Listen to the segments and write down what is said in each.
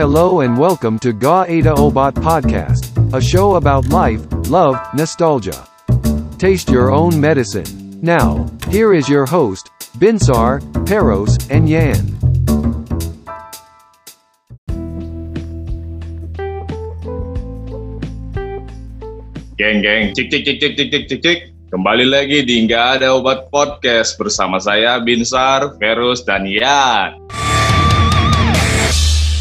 Hello and welcome to Ga Ada Obat Podcast, a show about life, love, nostalgia. Taste your own medicine. Now, here is your host, Binsar, Peros, and Yan. Geng, cik, cik, cik, cik, cik, cik, cik, cik. Kembali lagi di Nggak Ada Obat Podcast bersama saya, Binsar, Verus, dan Yan.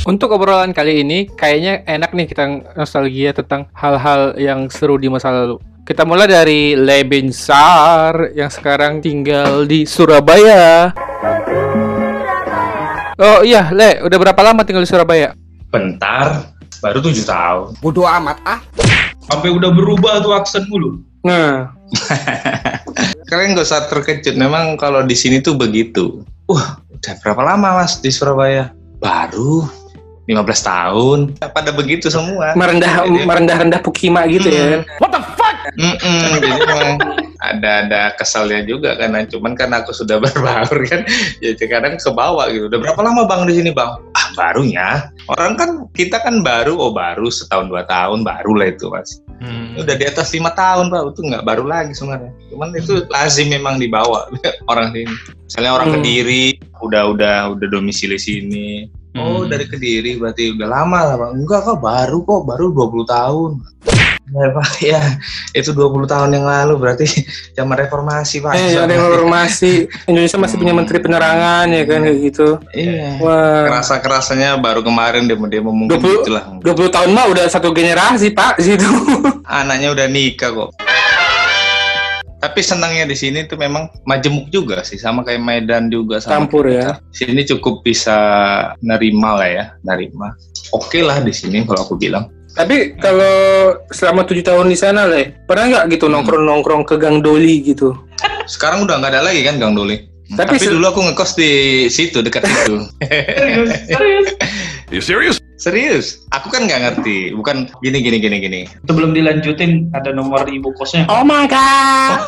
Untuk obrolan kali ini, kayaknya enak nih kita nostalgia tentang hal-hal yang seru di masa lalu. Kita mulai dari Le Binsar yang sekarang tinggal di Surabaya. Oh iya, Le, udah berapa lama tinggal di Surabaya? Bentar, baru tujuh tahun. Bodoh amat ah. sampai udah berubah tuh aksen mulu. Nah, Kalian nggak usah terkejut, memang kalau di sini tuh begitu. Wah, udah berapa lama mas di Surabaya? Baru 15 tahun. Pada begitu semua. merendah Jadi- merendah-rendah Pukima gitu ya. Mm-mm, jadi memang ada ada kesalnya juga karena cuman kan aku sudah berbaur kan jadi kadang ke bawah gitu. Udah berapa lama bang di sini bang? Ah barunya. Orang kan kita kan baru oh baru setahun dua tahun baru lah itu mas. Udah di atas lima tahun pak. Itu nggak baru lagi sebenarnya. Cuman itu lazim memang dibawa orang sini. Misalnya orang Hmm. kediri udah udah udah domisili sini oh Hmm. dari kediri berarti udah lama lah bang enggak kok baru kok baru 20 tahun Ya, Pak, ya itu 20 tahun yang lalu berarti zaman reformasi Pak. Eh, ada informasi Indonesia masih punya menteri penerangan ya kan kayak gitu. Iya. Wah, Kerasa kerasanya baru kemarin demo-demo mungkin 20 gitulah. 20 tahun mah udah satu generasi, Pak, situ. Anaknya udah nikah kok. Tapi senangnya di sini tuh memang majemuk juga sih, sama kayak Medan juga sama Campur kita. ya. Sini cukup bisa nerima lah ya, nerima. Oke lah di sini kalau aku bilang. Tapi kalau selama tujuh tahun di sana, Le, pernah nggak gitu Hmm. nongkrong-nongkrong ke Gang Doli gitu? Sekarang udah nggak ada lagi kan Gang Doli. Tapi Tapi, dulu aku ngekos di situ dekat situ. Serius? Aku kan nggak ngerti. Bukan gini gini gini gini. Sebelum dilanjutin ada nomor ibu kosnya. Oh my god.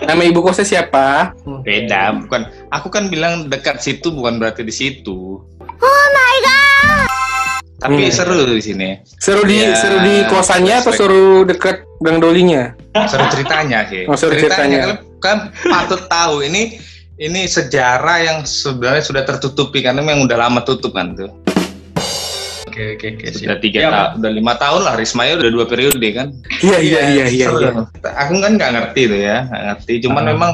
Nama ibu kosnya siapa? Beda. Bukan. Aku kan bilang dekat situ bukan berarti di situ. Hmm. Tapi seru di sini. Seru di Ya, seru di kosannya atau seru deket Gang Dolinya? Seru ceritanya sih. Oh, seru ceritanya. Kan, kan patut tahu ini ini sejarah yang sebenarnya sudah tertutupi karena memang udah lama tutup kan tuh. Oke oke oke. Sudah siap. tiga Ya, tahun, udah lima tahun lah. Rismaya udah dua periode kan. Iya iya iya iya. seru. iya. Aku kan nggak ngerti tuh ya, nggak ngerti. Cuman Ah. memang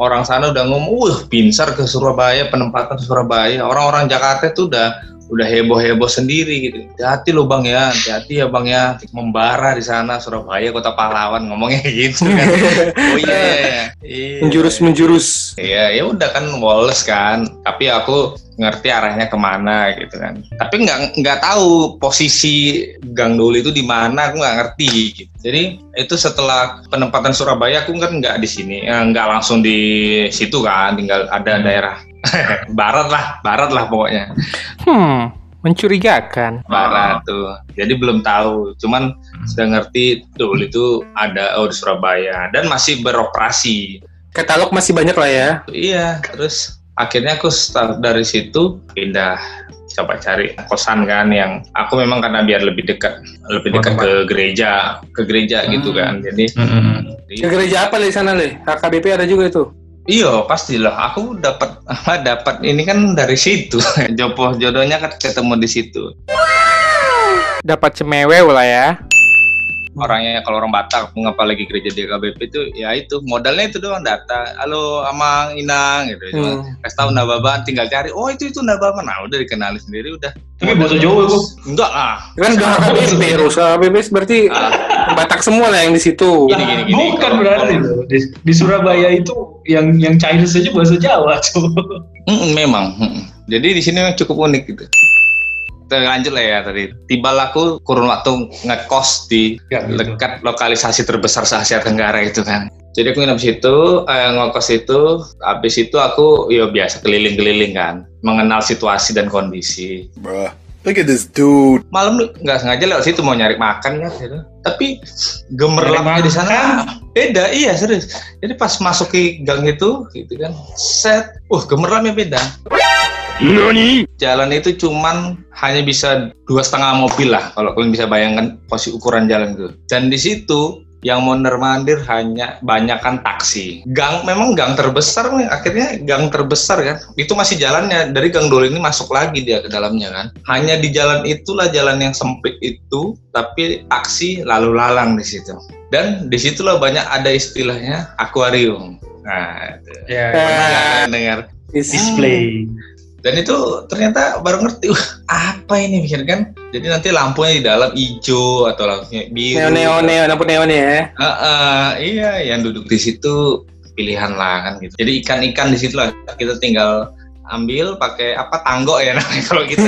orang sana udah ngomong, wah pinsar ke Surabaya, penempatan ke Surabaya. Orang-orang Jakarta tuh udah udah heboh-heboh sendiri gitu. Hati-hati lo bang ya, hati-hati ya bang ya. Membara di sana Surabaya kota pahlawan ngomongnya gitu kan. oh iya iya. iya. Iya. Menjurus menjurus. Iya, ya udah kan Wallace kan. Tapi aku ngerti arahnya ke mana gitu kan. Tapi nggak nggak tahu posisi Gang Doli itu di mana, aku nggak ngerti. Gitu. Jadi itu setelah penempatan Surabaya, aku kan nggak di sini, eh, nggak langsung di situ kan, tinggal ada Hmm. daerah barat lah, barat lah pokoknya, Hmm, mencurigakan. barat tuh. Jadi belum tahu, cuman sudah ngerti Doli itu ada oh di Surabaya dan masih beroperasi. Katalog masih banyak lah ya. Iya, terus akhirnya aku start dari situ pindah coba cari kosan kan yang aku memang karena biar lebih dekat lebih dekat ke gereja ke gereja gitu kan jadi Mm-mm. Ke gereja apa di sana Le? HKBP ada juga itu. iya pastilah aku dapat apa dapat ini kan dari situ jodoh jodohnya kan ketemu di situ Dapat cemewew lah ya. Orangnya kalau orang Batak mengapa lagi gereja di KBP itu ya itu modalnya itu doang data halo Amang Inang gitu Hmm. kasih tahu Nababan tinggal cari oh itu itu Nababan nah udah dikenali sendiri udah Tapi bahasa Jawa kok. enggak lah Kan udah HKBP, Rus. HKBP berarti Ah, Batak semua lah yang di situ. Gini, gini, gini. Bukan Kalau- berarti kalau- loh. Di, di Surabaya itu yang yang Chinese aja bahasa Jawa. Mm, memang. mm. Jadi di sini cukup unik gitu. Kita lanjut lah ya tadi. Tiba aku kurun waktu ngekos di Ya, gitu. dekat lokalisasi terbesar se Asia Tenggara itu kan. Jadi aku nginep situ, eh, ngekos itu, habis itu aku ya biasa keliling-keliling kan, mengenal situasi dan kondisi. Bruh. Look at this dude. Malam nggak sengaja lewat situ mau nyari makan kan, gitu. tapi gemerlapnya di sana beda, iya serius. Jadi pas masuk ke gang itu, gitu kan, set, uh gemerlapnya beda. Jalan itu cuman hanya bisa dua setengah mobil lah kalau kalian bisa bayangkan posisi ukuran jalan itu. Dan di situ yang mondar mandir hanya banyakkan taksi. Gang memang gang terbesar nih, akhirnya gang terbesar kan. Itu masih jalannya dari Gang Dol ini masuk lagi dia ke dalamnya kan. Hanya di jalan itulah jalan yang sempit itu, tapi taksi lalu lalang di situ. Dan di situlah banyak ada istilahnya akuarium. Nah, itu. Ya, Pernah kalian dengar? display. Dan itu ternyata baru ngerti, wah apa ini mikir kan? Jadi nanti lampunya di dalam hijau atau lampunya biru. Neo neo neo lampu neon ya. Heeh, iya, yang duduk di situ pilihan lah kan gitu. Jadi ikan-ikan di situ lah kita tinggal ambil pakai apa tanggo ya namanya kalau gitu.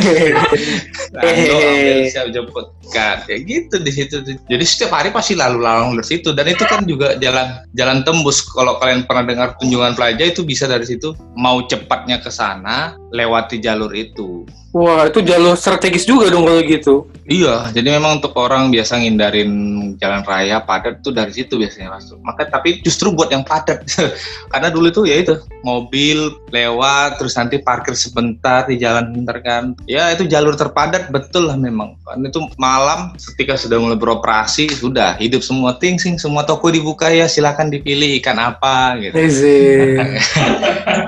tanggo ambil siap jemput ikan kayak gitu di situ. Jadi setiap hari pasti lalu lalang dari situ dan itu kan juga jalan jalan tembus kalau kalian pernah dengar kunjungan pelajar itu bisa dari situ mau cepatnya ke sana lewati jalur itu. Wah, itu jalur strategis juga dong kalau gitu. Iya, jadi memang untuk orang biasa ngindarin jalan raya padat tuh dari situ biasanya masuk. Maka tapi justru buat yang padat, karena dulu itu ya itu mobil lewat terus nanti parkir sebentar di jalan bentar kan. Ya itu jalur terpadat betul lah memang. Karena itu malam ketika sudah mulai beroperasi sudah hidup semua ting sing semua toko dibuka ya silakan dipilih ikan apa gitu.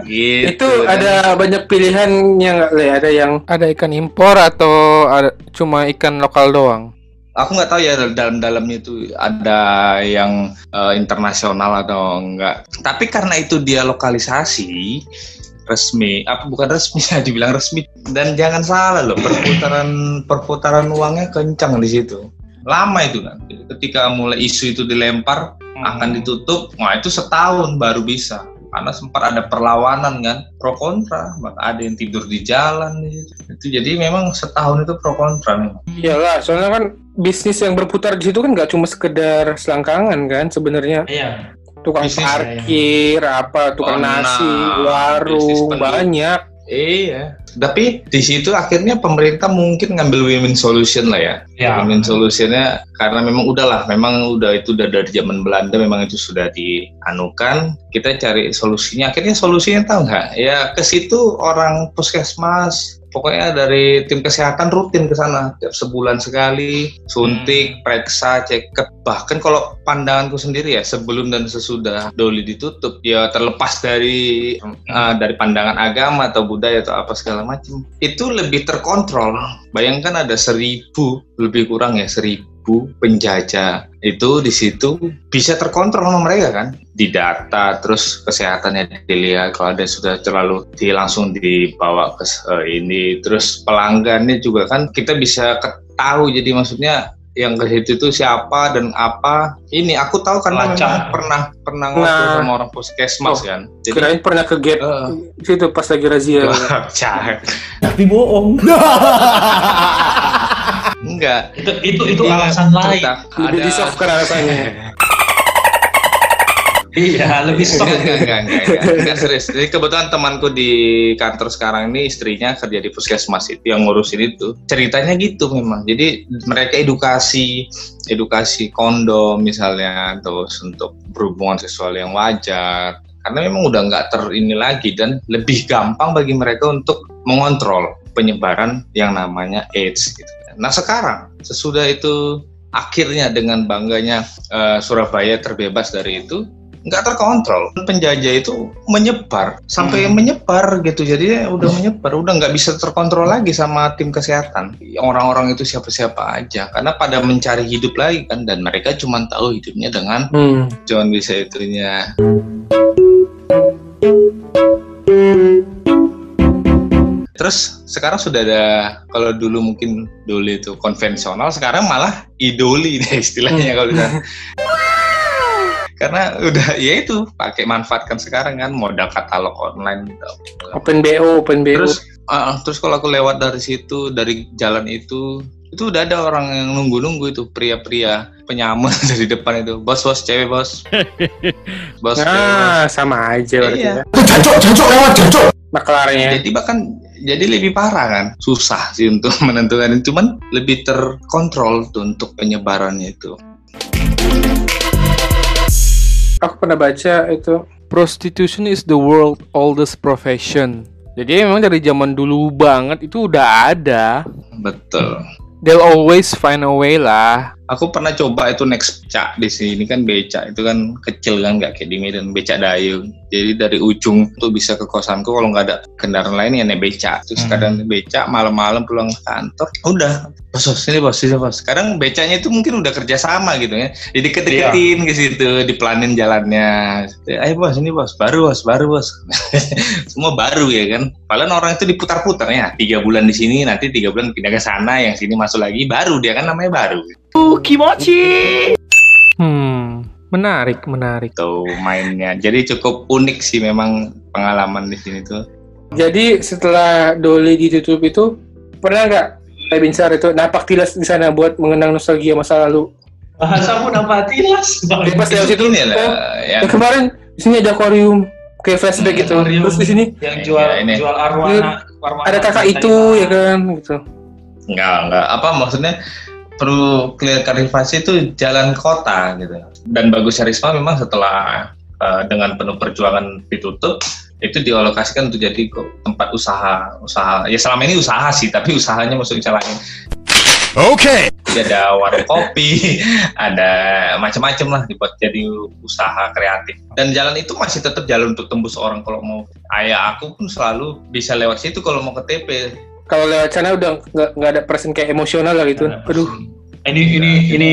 gitu itu ada banyak pilihan yang nggak Le? ada yang ada ikan impor atau ada cuma ikan lokal doang? aku nggak tahu ya dalam dalamnya itu ada yang eh, internasional atau enggak tapi karena itu dia lokalisasi resmi apa bukan resmi ya dibilang resmi. Dan jangan salah loh perputaran perputaran uangnya kencang di situ. Lama itu kan. Ketika mulai isu itu dilempar akan ditutup wah itu setahun baru bisa karena sempat ada perlawanan kan pro kontra ada yang tidur di jalan itu jadi memang setahun itu pro kontra memang Iyalah, soalnya kan bisnis yang berputar di situ kan nggak cuma sekedar selangkangan kan sebenarnya. Iya. tukang Bisnis, parkir apa tukang Oh, nasi nah, warung banyak. Iya, tapi di situ akhirnya pemerintah mungkin ngambil win-win solution lah ya. Ya. Win-win solutionnya karena memang udahlah, memang udah itu udah dari zaman Belanda memang itu sudah dianukan. Kita cari solusinya. Akhirnya solusinya tahu nggak? Ya ke situ orang puskesmas, pokoknya dari tim kesehatan rutin ke sana tiap sebulan sekali, suntik, periksa, cek Bahkan kalau pandanganku sendiri ya sebelum dan sesudah doli ditutup, ya terlepas dari uh, dari pandangan agama atau budaya atau apa segala macam, itu lebih terkontrol. Bayangkan ada seribu lebih kurang ya seribu penjajah itu di situ bisa terkontrol sama mereka kan? Di data terus kesehatannya dilihat. Kalau ada sudah terlalu di langsung dibawa ke eh, ini. Terus pelanggannya juga kan? Kita bisa ketahui jadi maksudnya yang ke situ itu siapa dan apa. Ini aku tahu karena memang pernah pernah ngobrol Nah. sama orang puskesmas Oh, kan? Jadi kirain pernah ke gate eh, situ pas lagi razia. Tapi bohong. enggak Itu itu itu Iya, alasan lain. lebih di soft alasannya Iya, lebih soft. enggak, enggak, enggak, enggak, enggak, enggak, serius. Jadi kebetulan temanku di kantor sekarang ini istrinya kerja di puskesmas itu yang ngurusin itu. Ceritanya gitu memang. Jadi mereka edukasi, edukasi kondom misalnya, terus untuk berhubungan seksual yang wajar. Karena memang udah nggak ter ini lagi dan lebih gampang bagi mereka untuk mengontrol penyebaran yang namanya AIDS. Gitu. Nah sekarang sesudah itu akhirnya dengan bangganya eh, Surabaya terbebas dari itu nggak terkontrol. Penjajah itu menyebar sampai menyebar gitu. Jadi udah menyebar udah nggak bisa terkontrol lagi sama tim kesehatan. Orang-orang itu siapa-siapa aja. Karena pada mencari hidup lagi kan dan mereka cuma tahu hidupnya dengan hmm. cuman bisa itunya Terus sekarang sudah ada kalau dulu mungkin dulu itu konvensional, sekarang malah idoli deh istilahnya kalau kita. Karena udah ya itu pakai manfaatkan sekarang kan modal katalog online gitu. open bo open bo Terus ah, terus kalau aku lewat dari situ dari jalan itu itu udah ada orang yang nunggu-nunggu itu pria-pria penyamar dari depan itu bos bos cewek bos bos cewek, bos. nah sama aja berarti Iya. ya Jancok, jancok lewat, jancok. maklarnya Jadi bahkan jadi lebih parah kan, susah sih untuk menentukan cuman lebih terkontrol tuh untuk penyebarannya itu. aku pernah baca itu prostitution is the world oldest profession Jadi memang dari zaman dulu banget itu udah ada. Betul. They'll always find a way lah. Aku pernah coba itu next becak di sini kan becak itu kan kecil kan nggak kayak di Medan becak dayung. Jadi dari ujung tuh bisa ke kosanku kalau nggak ada kendaraan lain ya naik becak. Terus Hmm. kadang becak malam-malam pulang kantor udah bos ini bos sini bos. Sekarang becaknya itu mungkin udah kerja sama gitu ya. Dideket-deketin ke situ, dipelanin jalannya. Ayo bos ini bos baru bos baru bos. Semua baru ya kan. Padahal orang itu diputar-putar ya. Tiga bulan di sini nanti tiga bulan pindah ke sana yang sini masuk lagi baru dia kan namanya baru. Hmm, menarik, menarik. tuh mainnya. Jadi cukup unik sih memang pengalaman di sini tuh. Jadi setelah Doli ditutup itu pernah nggak Binsar itu napak tilas di sana buat mengenang nostalgia masa lalu. Bahasa pun apa tilas bang. Pas lewat situ, Ini lah oh, ya. ya kemarin di sini ada akuarium kayak flashback gitu. Akuarium. Terus di sini yang jual Iya, ini. jual arwana, arwana ada kakak itu ya kan gitu. Enggak, enggak. Apa maksudnya perlu clear klarifikasi itu jalan kota gitu. Dan Bagus Risma memang setelah eh, dengan penuh perjuangan ditutup itu dialokasikan untuk jadi tempat usaha usaha ya selama ini usaha sih tapi usahanya maksudnya misalnya Okay. Jadi ada warung kopi, ada macam-macam lah dibuat jadi usaha kreatif. Dan jalan itu masih tetap jalan untuk tembus orang kalau mau. Ayah aku pun selalu bisa lewat situ kalau mau ke TP. Kalau lewat sana udah nggak nggak ada persen kayak emosional lah gitu. Nah, Aduh, Ini ini ini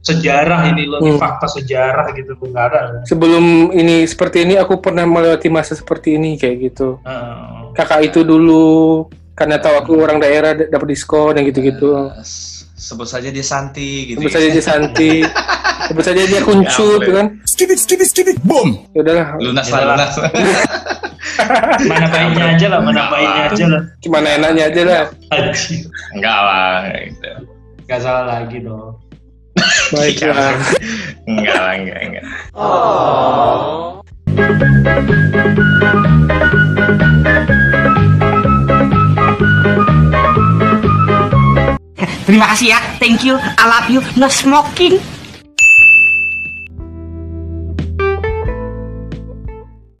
sejarah ini loh, Hmm. fakta sejarah gitu nggak ada. sebelum ini seperti ini aku pernah melewati masa seperti ini kayak gitu. Heeh. Kakak itu dulu karena tahu aku orang daerah d- dapat diskon dan gitu-gitu. Eh, sebut saja dia Santi gitu. Sebut saja dia Santi, sebut saja dia kuncut, Ya, kan? Skip it, skip it, skip it. Boom. Ya udahlah, Lunas Ya lah, lah. lunas. Mana baiknya aja lah, mana baiknya aja lah. gimana enaknya aja lah. Enggak lah, gitu. Gak salah lagi dong. Baiklah. Enggak lah, enggak, enggak. Terima kasih ya, thank you, I love you, no smoking.